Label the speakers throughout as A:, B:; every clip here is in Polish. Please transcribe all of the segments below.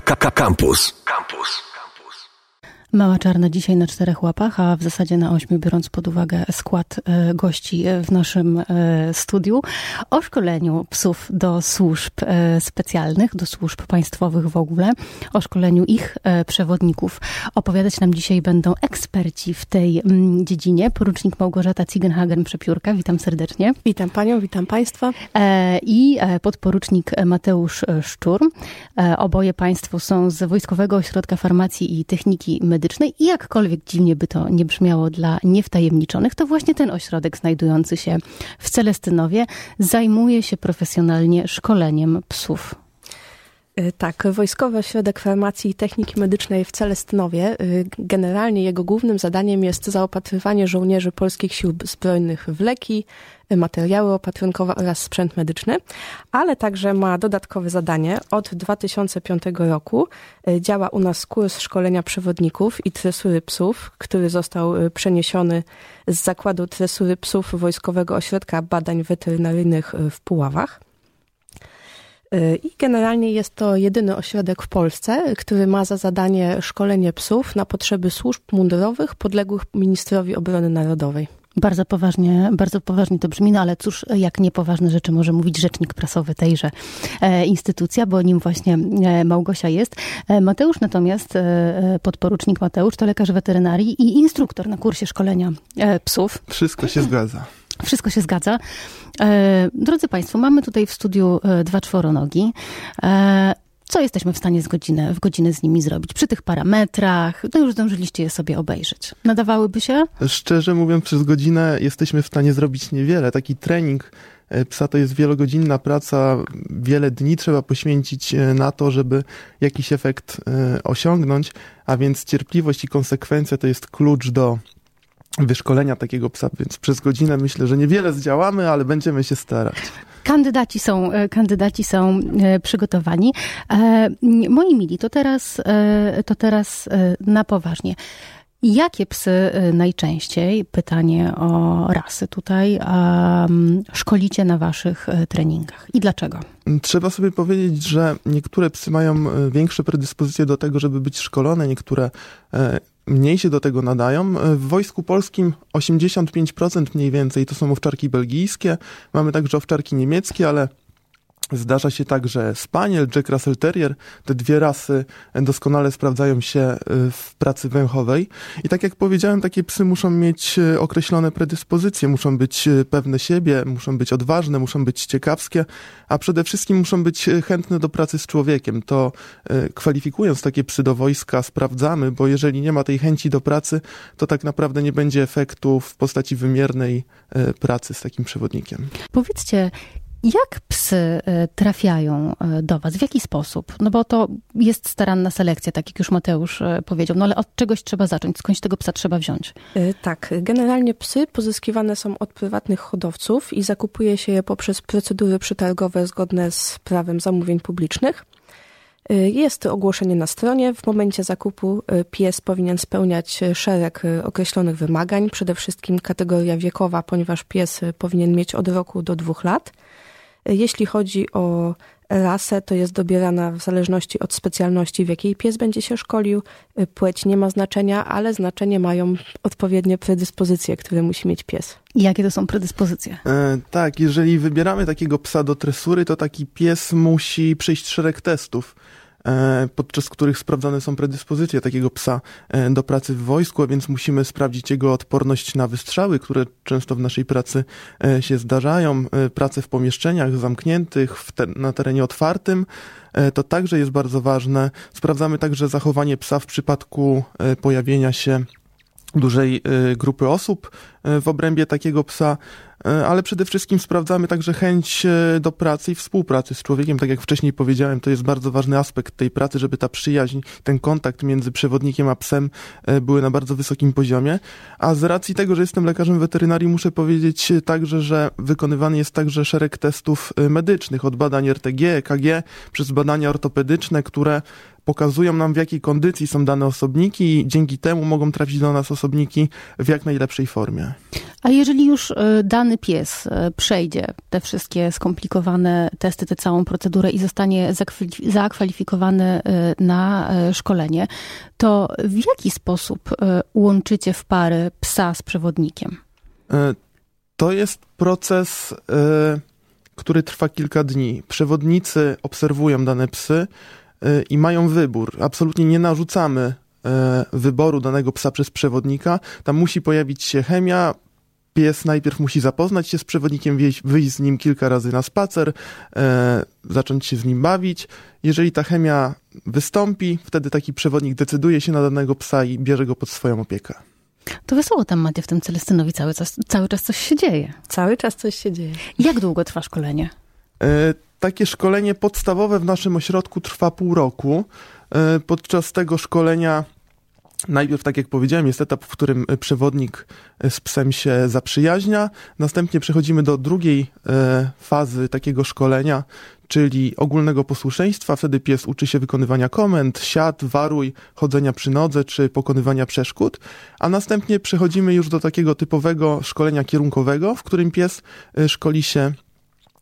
A: Campus. Campus.
B: Mała Czarna dzisiaj na czterech łapach, a w zasadzie na ośmiu, biorąc pod uwagę skład e, gości e, w naszym e, studiu, o szkoleniu psów do służb specjalnych, do służb państwowych w ogóle, o szkoleniu ich przewodników. Opowiadać nam dzisiaj będą eksperci w tej mm, dziedzinie. Porucznik Małgorzata Cigenhagen-Przepiórka, witam serdecznie.
C: Witam panią, witam państwa.
B: I podporucznik Mateusz Szczur. Oboje państwo są z Wojskowego Ośrodka Farmacji i Techniki Medycznej medycznej i jakkolwiek dziwnie by to nie brzmiało dla niewtajemniczonych, to właśnie ten ośrodek znajdujący się w Celestynowie zajmuje się profesjonalnie szkoleniem psów.
C: Y, tak, Wojskowy Ośrodek Farmacji i Techniki Medycznej w Celestynowie. Y, generalnie jego głównym zadaniem jest zaopatrywanie żołnierzy polskich sił zbrojnych w leki, materiały opatrunkowe oraz sprzęt medyczny, ale także ma dodatkowe zadanie. Od 2005 roku działa u nas kurs szkolenia przewodników i tresury psów, który został przeniesiony z zakładu tresury psów Wojskowego Ośrodka Badań Weterynaryjnych w Puławach. Y, I generalnie jest to jedyny ośrodek w Polsce, który ma za zadanie szkolenie psów na potrzeby służb mundurowych podległych ministrowi obrony narodowej.
B: Bardzo poważnie, bardzo poważnie to brzmi, no ale cóż, jak niepoważne rzeczy może mówić rzecznik prasowy tejże e, instytucja, bo nim właśnie e, Małgosia jest. E, Mateusz natomiast, podporucznik Mateusz, to lekarz weterynarii i instruktor na kursie szkolenia e, psów.
D: Wszystko się zgadza.
B: Wszystko się zgadza. E, drodzy Państwo, mamy tutaj w studiu e, dwa czworonogi. E, co jesteśmy w stanie z godzinę, w godzinę z nimi zrobić? Przy tych parametrach, no już zdążyliście je sobie obejrzeć. Nadawałyby się?
D: Szczerze mówiąc, przez godzinę jesteśmy w stanie zrobić niewiele. Taki trening psa to jest wielogodzinna praca, wiele dni trzeba poświęcić na to, żeby jakiś efekt osiągnąć, a więc cierpliwość i konsekwencja to jest klucz do wyszkolenia takiego psa, więc przez godzinę myślę, że niewiele zdziałamy, ale będziemy się starać.
B: Kandydaci są, e, kandydaci są e, przygotowani. E, moi mili, to teraz, to teraz na poważnie. Jakie psy najczęściej, pytanie o rasy tutaj, um, szkolicie na waszych treningach i dlaczego?
D: Trzeba sobie powiedzieć, że niektóre psy mają większe predyspozycje do tego, żeby być szkolone, niektóre mniej się do tego nadają. W Wojsku Polskim 85% mniej więcej to są owczarki belgijskie. Mamy także owczarki niemieckie, ale Zdarza się tak, że Spaniel, Jack Russell Terrier, te dwie rasy doskonale sprawdzają się y, w pracy węchowej. I tak jak powiedziałem, takie psy muszą mieć y, określone predyspozycje, muszą być y, pewne siebie, muszą być odważne, muszą być ciekawskie, a przede wszystkim muszą być chętne do pracy z człowiekiem. To kwalifikując takie psy do wojska sprawdzamy, bo jeżeli nie ma tej chęci do pracy, to tak naprawdę nie będzie efektu w postaci wymiernej pracy z takim przewodnikiem.
B: Powiedzcie, jak psy e, trafiają e, do Was? W jaki sposób? No bo to jest staranna selekcja, tak jak już Mateusz e, powiedział, no ale od czegoś trzeba zacząć, skądś tego psa trzeba wziąć?
C: Tak, generalnie psy pozyskiwane są od prywatnych hodowców i zakupuje się je poprzez procedury przetargowe zgodne z prawem zamówień publicznych. Jest ogłoszenie na stronie. W momencie zakupu pies powinien spełniać szereg określonych wymagań, przede wszystkim kategoria wiekowa, ponieważ pies powinien mieć od roku do dwóch lat. Jeśli chodzi o rasę, to jest dobierana w zależności od specjalności, w jakiej pies będzie się szkolił. Płeć nie ma znaczenia, ale znaczenie mają odpowiednie predyspozycje, które musi mieć pies.
B: I jakie to są predyspozycje?
D: E, tak, jeżeli wybieramy takiego psa do tresury, to taki pies musi przejść szereg testów. E, podczas których sprawdzane są predyspozycje takiego psa e, do pracy w wojsku, a więc musimy sprawdzić jego odporność na wystrzały, które często w naszej pracy e, się zdarzają, pracę w pomieszczeniach zamkniętych, te, na terenie otwartym. To także jest bardzo ważne. Sprawdzamy także zachowanie psa w przypadku pojawienia się dużej grupy osób w obrębie takiego psa. E, ale przede wszystkim sprawdzamy także chęć e, do pracy i współpracy z człowiekiem. Tak jak wcześniej powiedziałem, to jest bardzo ważny aspekt tej pracy, żeby ta przyjaźń, ten kontakt między przewodnikiem a psem e, były na bardzo wysokim poziomie. A z racji tego, że jestem lekarzem weterynarii, muszę powiedzieć także, że wykonywany jest także szereg testów medycznych, od badań RTG, EKG, przez badania ortopedyczne, które pokazują nam w jakiej kondycji są dane osobniki i dzięki temu mogą trafić do nas osobniki w jak najlepszej formie.
B: A jeżeli już e, dany pies e, przejdzie te wszystkie skomplikowane testy, tę całą procedurę i zostanie zakwalifikowany e, na szkolenie, to w jaki sposób łączycie w pary psa z przewodnikiem?
D: To jest proces, który trwa kilka dni. Przewodnicy obserwują dane psy i mają wybór. Absolutnie nie narzucamy wyboru danego psa przez przewodnika. Tam musi pojawić się chemia, pies najpierw musi zapoznać się z przewodnikiem, wyjść, wyjść z nim kilka razy na spacer, e, zacząć się z nim bawić. Jeżeli ta chemia wystąpi, wtedy taki przewodnik decyduje się na danego psa i bierze go pod swoją opiekę.
B: To wesoło tam, Macie, w tym Celestynowi cały czas, cały czas coś się dzieje.
C: Cały czas coś się dzieje.
B: Jak długo trwa szkolenie?
D: Takie szkolenie podstawowe w naszym ośrodku trwa pół roku. E, podczas tego szkolenia Najpierw, tak jak powiedziałem, jest etap, w którym e, przewodnik e, z psem się zaprzyjaźnia. Następnie przechodzimy do drugiej fazy takiego szkolenia, czyli ogólnego posłuszeństwa. Wtedy pies uczy się wykonywania komend, siad, waruj, chodzenia przy nodze czy pokonywania przeszkód. A następnie przechodzimy już do takiego typowego szkolenia kierunkowego, w którym pies szkoli się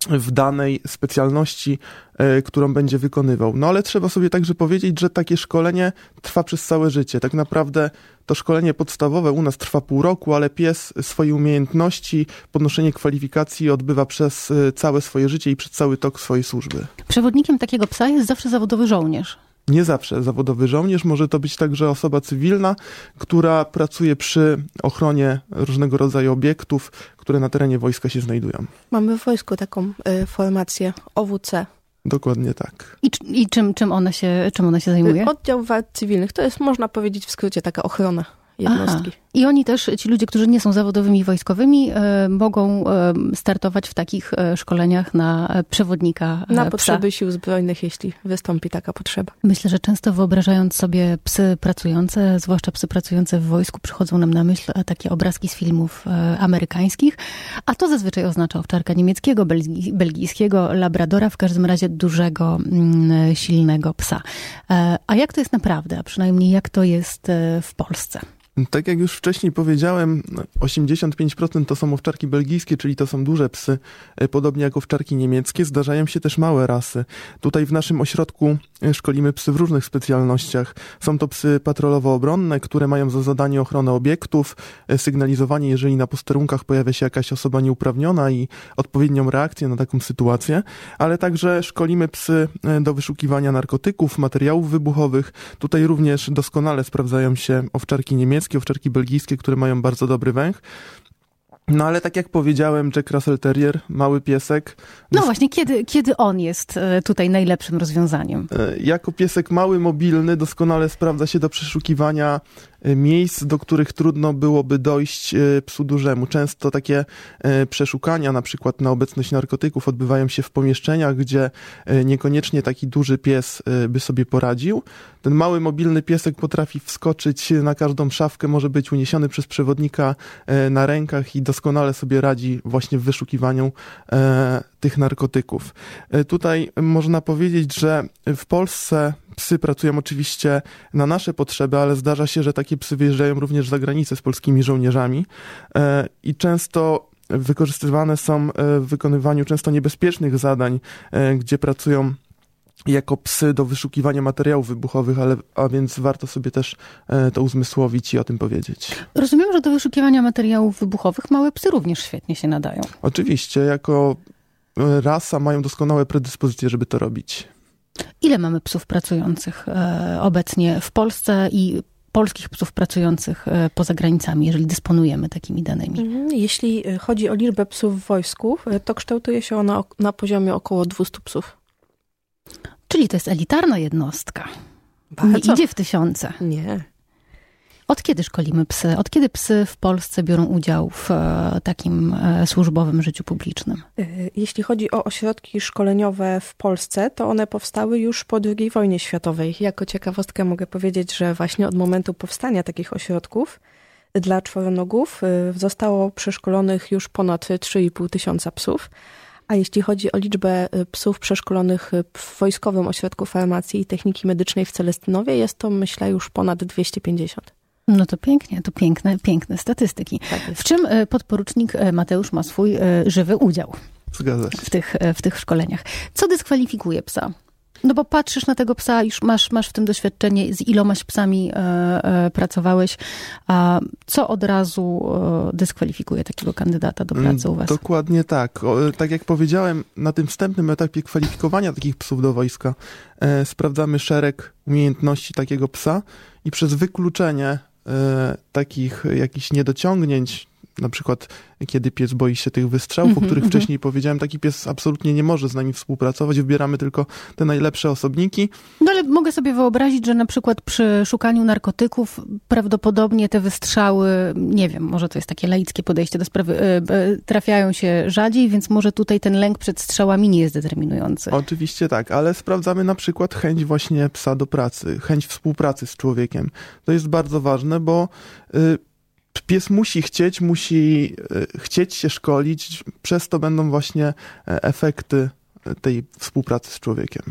D: w danej specjalności, e, którą będzie wykonywał. No ale trzeba sobie także powiedzieć, że takie szkolenie trwa przez całe życie. Tak naprawdę to szkolenie podstawowe u nas trwa pół roku, ale pies swoje umiejętności, podnoszenie kwalifikacji odbywa przez e, całe swoje życie i przez cały tok swojej służby.
B: Przewodnikiem takiego psa jest zawsze zawodowy żołnierz.
D: Nie zawsze zawodowy żołnierz, może to być także osoba cywilna, która pracuje przy ochronie różnego rodzaju obiektów, które na terenie wojska się znajdują.
C: Mamy w wojsku taką y, formację OWC.
D: Dokładnie tak.
B: I, i czym, czym, ona się, czym ona się zajmuje?
C: Oddział Wart Cywilnych. To jest, można powiedzieć w skrócie, taka ochrona jednostki. Aha.
B: I oni też, ci ludzie, którzy nie są zawodowymi wojskowymi, e, mogą e, startować w takich e, szkoleniach na przewodnika
C: Na
B: psa.
C: potrzeby sił zbrojnych, jeśli wystąpi taka potrzeba.
B: Myślę, że często wyobrażając sobie psy pracujące, zwłaszcza psy pracujące w wojsku, przychodzą nam na myśl takie obrazki z filmów amerykańskich, a to zazwyczaj oznacza owczarka niemieckiego, belgijskiego, labradora, w każdym razie dużego, mm, silnego psa. A jak to jest naprawdę, a przynajmniej jak to jest w Polsce?
D: Tak jak już wcześniej powiedziałem, 85% to są owczarki belgijskie, czyli to są duże psy, e, podobnie jak owczarki niemieckie. Zdarzają się też małe rasy. Tutaj w naszym ośrodku e, szkolimy psy w różnych specjalnościach. Są to psy patrolowo-obronne, które mają za zadanie ochronę obiektów, e, sygnalizowanie, jeżeli na posterunkach pojawia się jakaś osoba nieuprawniona i odpowiednią reakcję na taką sytuację, ale także szkolimy psy do wyszukiwania narkotyków, materiałów wybuchowych. Tutaj również doskonale sprawdzają się owczarki niemieckie, niemieckie, owczarki belgijskie, które mają bardzo dobry węch. No ale tak jak powiedziałem, Jack Russell Terrier, mały piesek.
B: No właśnie, kiedy, kiedy on jest e, tutaj najlepszym rozwiązaniem?
D: E, jako piesek mały, mobilny, doskonale sprawdza się do przeszukiwania miejsc, do których trudno byłoby dojść e, psu dużemu. Często takie e, przeszukania, na przykład na obecność narkotyków, odbywają się w pomieszczeniach, gdzie niekoniecznie taki duży pies by sobie poradził. Ten mały, mobilny piesek potrafi wskoczyć na każdą szafkę, może być uniesiony przez przewodnika na rękach i doskonale sobie radzi właśnie w wyszukiwaniu tych narkotyków. Tutaj można powiedzieć, że w Polsce psy pracują oczywiście na nasze potrzeby, ale zdarza się, że takie psy wyjeżdżają również za granicę z polskimi żołnierzami e, i często wykorzystywane są e, w wykonywaniu często niebezpiecznych zadań, e, gdzie pracują jako psy do wyszukiwania materiałów wybuchowych, ale, a więc warto sobie też to uzmysłowić i o tym powiedzieć.
B: Rozumiem, że do wyszukiwania materiałów wybuchowych małe psy również świetnie się nadają.
D: Oczywiście, jako rasa mają doskonałe predyspozycje, żeby to robić.
B: Ile mamy psów pracujących obecnie w Polsce i polskich psów pracujących e, poza granicami, jeżeli dysponujemy takimi danymi? Mhm.
C: Jeśli e, chodzi o liczbę psów w wojsku, to kształtuje się ona na poziomie około 200 psów.
B: Czyli to jest elitarna jednostka. Bardzo. Nie idzie w tysiące.
C: Nie.
B: Od kiedy szkolimy psy? Od kiedy psy w Polsce biorą udział w e, takim e, służbowym życiu publicznym?
C: E, jeśli chodzi o ośrodki szkoleniowe w Polsce, to one powstały już po II wojnie światowej. Jako ciekawostkę mogę powiedzieć, że właśnie od momentu powstania takich ośrodków dla czworonogów zostało przeszkolonych już ponad 3,5 tysiąca psów A jeśli chodzi o liczbę psów przeszkolonych w Wojskowym Ośrodku Farmacji i Techniki Medycznej w Celestynowie, jest to myślę już ponad 250.
B: No to pięknie, to piękne, piękne statystyki. Tak w czym podporucznik Mateusz ma swój żywy udział?
D: Zgadza się.
B: W tych, w tych szkoleniach. Co dyskwalifikuje psa? No bo patrzysz na tego psa, już masz, masz w tym doświadczenie, z ilomaś psami e, e, pracowałeś, a co od razu e, dyskwalifikuje takiego kandydata do pracy u was?
D: Dokładnie tak. O, tak jak powiedziałem, na tym wstępnym etapie kwalifikowania takich psów do wojska e, sprawdzamy szereg umiejętności takiego psa i przez wykluczenie e, takich jakichś niedociągnięć, na przykład kiedy pies boi się tych wystrzałów, mm -hmm, o których mm -hmm. wcześniej powiedziałem, taki pies absolutnie nie może z nami współpracować, wybieramy tylko te najlepsze osobniki.
B: No ale mogę sobie wyobrazić, że na przykład przy szukaniu narkotyków prawdopodobnie te wystrzały, nie wiem, może to jest takie laickie podejście do sprawy, e, trafiają się rzadziej, więc może tutaj ten lęk przed strzałami nie jest determinujący.
D: Oczywiście tak, ale sprawdzamy na przykład chęć właśnie psa do pracy, chęć współpracy z człowiekiem. To jest bardzo ważne, bo y, pies musi chcieć, musi e, chcieć się szkolić, przez to będą właśnie e, efekty tej współpracy z człowiekiem.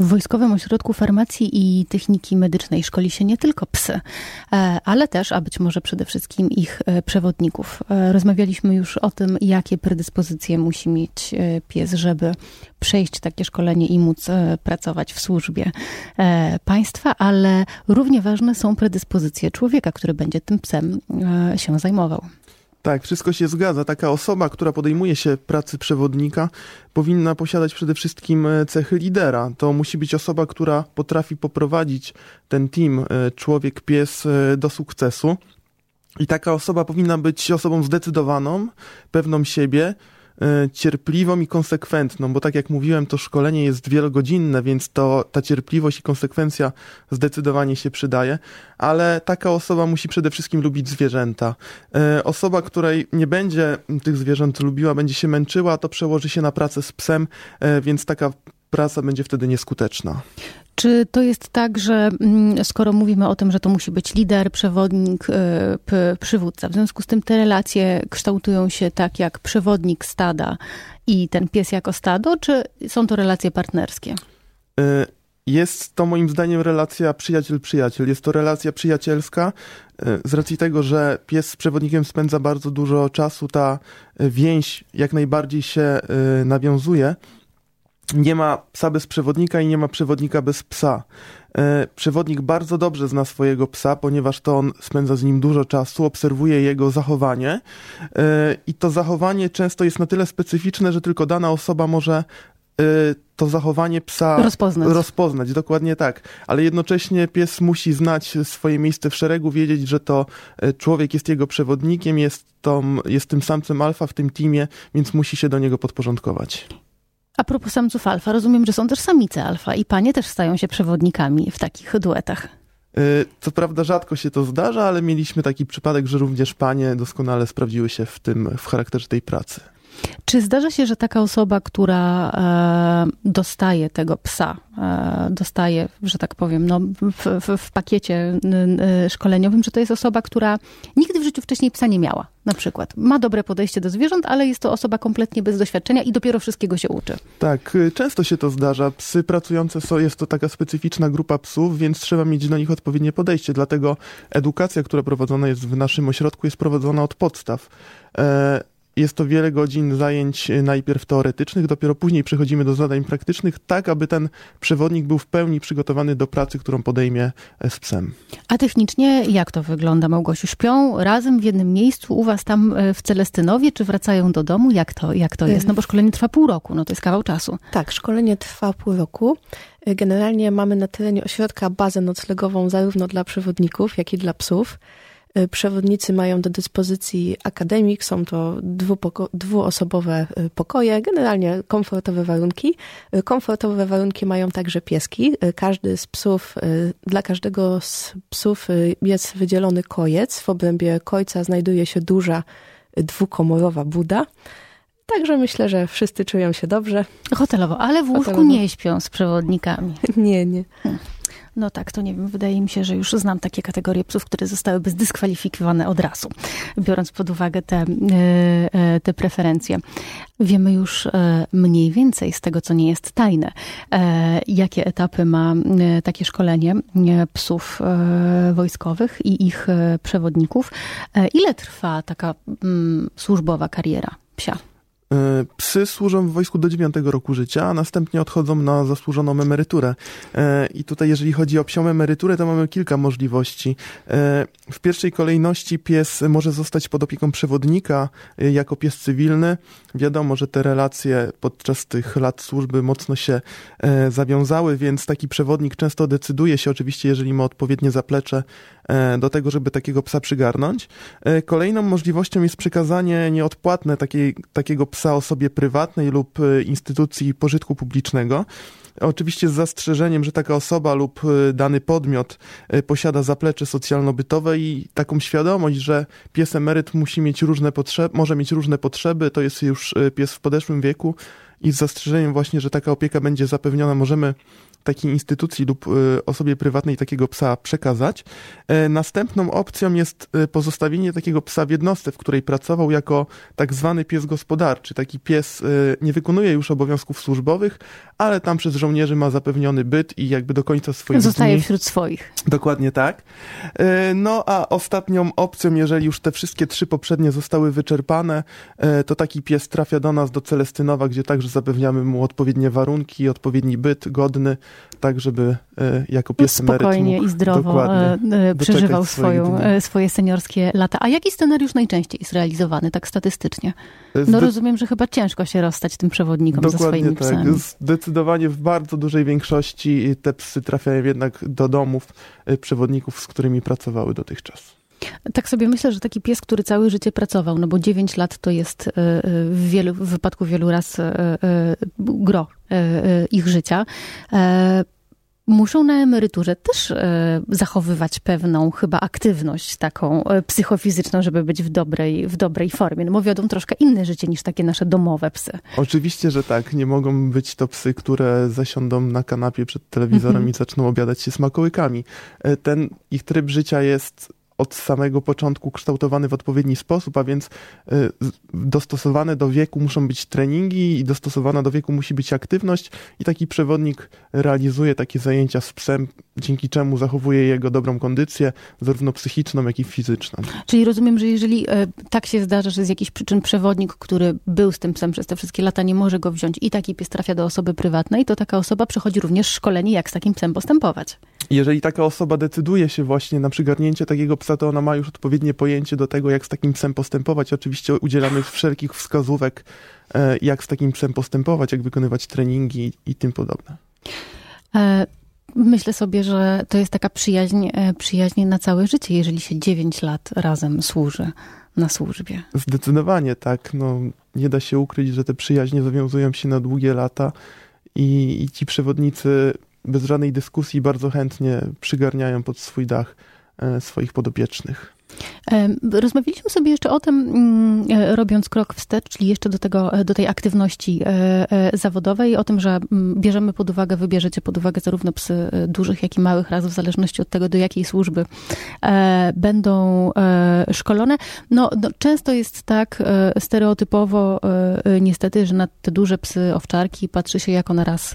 B: W Wojskowym Ośrodku Farmacji i Techniki Medycznej szkoli się nie tylko psy, e, ale też, a być może przede wszystkim ich e, przewodników. E, rozmawialiśmy już o tym, jakie predyspozycje musi mieć pies, żeby przejść takie szkolenie i móc pracować w służbie państwa, ale równie ważne są predyspozycje człowieka, który będzie tym psem się zajmował.
D: Tak, wszystko się zgadza. Taka osoba, która podejmuje się pracy przewodnika, powinna posiadać przede wszystkim e, cechy lidera. To musi być osoba, która potrafi poprowadzić ten team, e, człowiek, pies e, do sukcesu. I taka osoba powinna być osobą zdecydowaną, pewną siebie, cierpliwą i konsekwentną, bo tak jak mówiłem, to szkolenie jest wielogodzinne, więc to ta cierpliwość i konsekwencja zdecydowanie się przydaje, ale taka osoba musi przede wszystkim lubić zwierzęta. E, osoba, której nie będzie tych zwierząt lubiła, będzie się męczyła, to przełoży się na pracę z psem, e, więc taka praca będzie wtedy nieskuteczna.
B: Czy to jest tak, że mm, skoro mówimy o tym, że to musi być lider, przewodnik, y, przywódca, w związku z tym te relacje kształtują się tak jak przewodnik stada i ten pies jako stado, czy są to relacje partnerskie?
D: Y, jest to moim zdaniem relacja przyjaciel-przyjaciel. Jest to relacja przyjacielska y, z racji tego, że pies z przewodnikiem spędza bardzo dużo czasu, ta więź jak najbardziej się nawiązuje nie ma psa bez przewodnika i nie ma przewodnika bez psa. E, przewodnik bardzo dobrze zna swojego psa, ponieważ to on spędza z nim dużo czasu, obserwuje jego zachowanie e, i to zachowanie często jest na tyle specyficzne, że tylko dana osoba może e, to zachowanie psa
B: rozpoznać.
D: rozpoznać. Dokładnie tak. Ale jednocześnie pies musi znać swoje miejsce w szeregu, wiedzieć, że to człowiek jest jego przewodnikiem, jest, tą, jest tym samcem alfa w tym teamie, więc musi się do niego podporządkować.
B: A propos samców alfa, rozumiem, że są też samice alfa i panie też stają się przewodnikami w takich duetach.
D: Y, co prawda rzadko się to zdarza, ale mieliśmy taki przypadek, że również panie doskonale sprawdziły się w tym, w charakterze tej pracy.
B: Czy zdarza się, że taka osoba, która e, dostaje tego psa, e, dostaje, że tak powiem, no, w, w, w pakiecie e, szkoleniowym, że to jest osoba, która nigdy w życiu wcześniej psa nie miała, na przykład. Ma dobre podejście do zwierząt, ale jest to osoba kompletnie bez doświadczenia i dopiero wszystkiego się uczy.
D: Tak, y, często się to zdarza. Psy pracujące są, jest to taka specyficzna grupa psów, więc trzeba mieć do nich odpowiednie podejście. Dlatego edukacja, która prowadzona jest w naszym ośrodku, jest prowadzona od podstaw. Jest to wiele godzin zajęć e, najpierw teoretycznych, dopiero później przechodzimy do zadań praktycznych, tak aby ten przewodnik był w pełni przygotowany do pracy, którą podejmie e, z psem.
B: A technicznie jak to wygląda, Małgosiu? Śpią razem w jednym miejscu u was tam e, w Celestynowie, czy wracają do domu? Jak to, jak to jest? No bo szkolenie trwa pół roku, no to jest kawał czasu.
C: Tak, szkolenie trwa pół roku. Generalnie mamy na terenie ośrodka bazę noclegową zarówno dla przewodników, jak i dla psów. Y, przewodnicy mają do dyspozycji akademik, są to dwuosobowe y, pokoje, generalnie komfortowe warunki. Y, komfortowe warunki mają także pieski. Każdy z psów, dla każdego z psów jest wydzielony kojec. W obrębie kojca znajduje się duża dwukomorowa buda. Także myślę, że wszyscy czują się dobrze.
B: Hotelowo, ale w łóżku Hotelowo. nie śpią z przewodnikami.
C: Nie, nie. Hmm.
B: No tak, to nie wiem, wydaje mi się, że już znam takie kategorie psów, które zostałyby zdyskwalifikowane od razu, biorąc pod uwagę te, te preferencje. Wiemy już mniej więcej z tego, co nie jest tajne, jakie etapy ma takie szkolenie psów wojskowych i ich przewodników. Ile trwa taka mm, służbowa kariera psia?
D: E, psy służą w wojsku do 9 roku życia, a następnie odchodzą na zasłużoną emeryturę. E, I tutaj, jeżeli chodzi o psią emeryturę, to mamy kilka możliwości. E, w pierwszej kolejności pies może zostać pod opieką przewodnika jako pies cywilny. Wiadomo, że te relacje podczas tych lat służby mocno się zawiązały, więc taki przewodnik często decyduje się, oczywiście, jeżeli ma odpowiednie zaplecze, do tego, żeby takiego psa przygarnąć. Kolejną możliwością jest przekazanie nieodpłatne takiej, takiego psa psa osobie prywatnej lub e, instytucji pożytku publicznego. Oczywiście z zastrzeżeniem, że taka osoba lub e, dany podmiot e, posiada zaplecze socjalno-bytowe i taką świadomość, że pies emeryt musi mieć różne potrzeby, może mieć różne potrzeby, to jest już pies w podeszłym wieku i z zastrzeżeniem właśnie, że taka opieka będzie zapewniona, możemy takiej instytucji lub y, osobie prywatnej takiego psa przekazać. E, następną opcją jest y, pozostawienie takiego psa w jednostce, w której pracował jako tak zwany pies gospodarczy. Taki pies y, nie wykonuje już obowiązków służbowych, ale tam przez żołnierzy ma zapewniony byt i jakby do końca swoich
B: Zostaje
D: dni...
B: wśród swoich.
D: Dokładnie tak. E, no a ostatnią opcją, jeżeli już te wszystkie trzy poprzednie zostały wyczerpane, e, to taki pies trafia do nas, do Celestynowa, gdzie także zapewniamy mu odpowiednie warunki, odpowiedni byt godny, tak żeby e, jako pies
B: Spokojnie
D: mógł
B: i zdrowo przeżywał swoją, swoje seniorskie lata. A jaki scenariusz najczęściej jest realizowany, tak statystycznie? No rozumiem, że chyba ciężko się rozstać tym przewodnikom
D: Dokładnie
B: ze swoimi
D: tak.
B: psami.
D: Zdecydowanie w bardzo dużej większości te psy trafiają jednak do domów przewodników, z którymi pracowały dotychczas.
B: Tak sobie myślę, że taki pies, który całe życie pracował, no bo 9 lat to jest e, e, w, wielu, w wypadku wielu raz e, gro ich życia muszą na emeryturze też zachowywać pewną chyba aktywność taką psychofizyczną, żeby być w dobrej, w dobrej formie. No bo wiodą troszkę inne życie niż takie nasze domowe psy.
D: Oczywiście, że tak. Nie mogą być to psy, które zasiądą na kanapie przed telewizorem mhm. i zaczną obiadać się smakołykami. Ten ich tryb życia jest od samego początku kształtowany w odpowiedni sposób, a więc y, dostosowane do wieku muszą być treningi i dostosowana do wieku musi być aktywność i taki przewodnik realizuje takie zajęcia z psem, dzięki czemu zachowuje jego dobrą kondycję, zarówno psychiczną, jak i fizyczną.
B: Czyli rozumiem, że jeżeli e, tak się zdarza, że z jakichś przyczyn przewodnik, który był z tym psem przez te wszystkie lata, nie może go wziąć i taki pies trafia do osoby prywatnej, to taka osoba przechodzi również szkolenie, jak z takim psem postępować.
D: Jeżeli taka osoba decyduje się właśnie na przygarnięcie takiego psa, to ona ma już odpowiednie pojęcie do tego, jak z takim psem postępować. Oczywiście udzielamy wszelkich wskazówek, e, jak z takim psem postępować, jak wykonywać treningi i tym podobne.
B: E, myślę sobie, że to jest taka przyjaźń, e, przyjaźń na całe życie, jeżeli się 9 lat razem służy na służbie.
D: Zdecydowanie tak. No, nie da się ukryć, że te przyjaźnie zawiązują się na długie lata i, i ci przewodnicy bez żadnej dyskusji bardzo chętnie przygarniają pod swój dach e, swoich podopiecznych.
B: Rozmawialiśmy sobie jeszcze o tym, mm, e, robiąc krok wstecz, czyli jeszcze do, tego, e, do tej aktywności e, zawodowej, o tym, że mm, bierzemy pod uwagę, wybierzecie pod uwagę zarówno psy dużych, jak i małych raz, w zależności od tego, do jakiej służby będą szkolone. No, no często jest tak stereotypowo niestety, że na te duże psy owczarki patrzy się jako na raz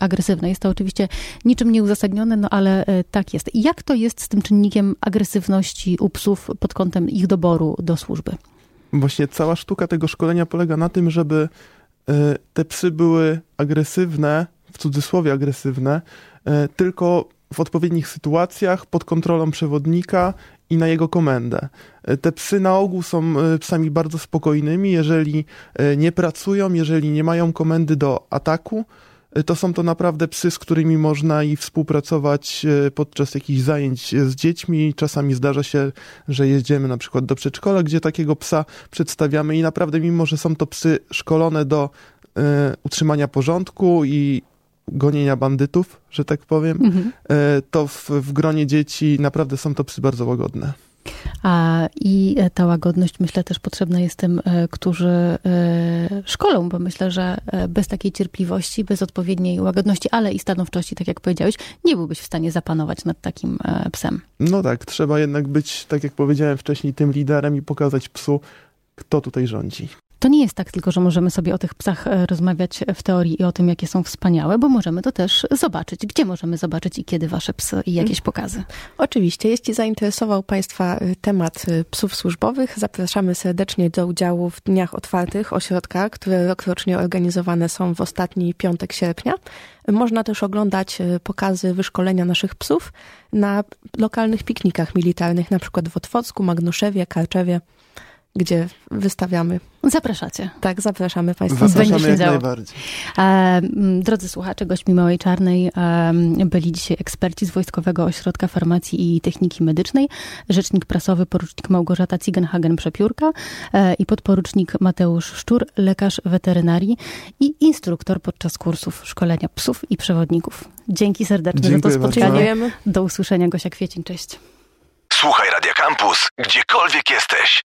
B: agresywne. Jest to oczywiście niczym nieuzasadnione, no ale tak jest. Jak to jest z tym czynnikiem agresywności u psów pod kątem ich doboru do służby.
D: Właśnie cała sztuka tego szkolenia polega na tym, żeby e, te psy były agresywne, w cudzysłowie agresywne, e, tylko w odpowiednich sytuacjach, pod kontrolą przewodnika i na jego komendę. E, te psy na ogół są psami bardzo spokojnymi, jeżeli nie pracują, jeżeli nie mają komendy do ataku, to są to naprawdę psy, z którymi można i współpracować e, podczas jakichś zajęć z dziećmi. Czasami zdarza się, że jedziemy na przykład do przedszkola, gdzie takiego psa przedstawiamy i naprawdę mimo, że są to psy szkolone do e, utrzymania porządku i gonienia bandytów, że tak powiem, mhm. e, to w, w gronie dzieci naprawdę są to psy bardzo łagodne.
B: I ta łagodność, myślę, też potrzebna jest tym, którzy szkolą, bo myślę, że bez takiej cierpliwości, bez odpowiedniej łagodności, ale i stanowczości, tak jak powiedziałeś, nie byłbyś w stanie zapanować nad takim psem.
D: No tak, trzeba jednak być, tak jak powiedziałem wcześniej, tym liderem i pokazać psu, kto tutaj rządzi.
B: To nie jest tak tylko, że możemy sobie o tych psach e, rozmawiać w teorii i o tym, jakie są wspaniałe, bo możemy to też zobaczyć. Gdzie możemy zobaczyć i kiedy wasze psy i jakieś pokazy?
C: Oczywiście, jeśli zainteresował Państwa e, temat e, psów służbowych, zapraszamy serdecznie do udziału w Dniach Otwartych ośrodka, które rokrocznie organizowane są w ostatni piątek sierpnia. Można też oglądać pokazy wyszkolenia naszych psów na lokalnych piknikach militarnych, na przykład w Otwocku, Magnuszewie, Karczewie gdzie wystawiamy.
B: Zapraszacie.
C: Tak, zapraszamy Państwa.
D: Zapraszamy jak najbardziej.
B: E, drodzy słuchacze, gośćmi Małej Czarnej e, byli dzisiaj eksperci z Wojskowego Ośrodka Farmacji i Techniki Medycznej, rzecznik prasowy porucznik Małgorzata Cigenhagen-Przepiórka e, i podporucznik Mateusz Szczur, lekarz weterynarii i instruktor podczas kursów szkolenia psów i przewodników. Dzięki serdeczne
D: Dziękuję
B: za to spotkanie.
C: Bardzo.
B: Do usłyszenia, Gosia Kwiecień, cześć.
A: Słuchaj Radio Campus, gdziekolwiek jesteś.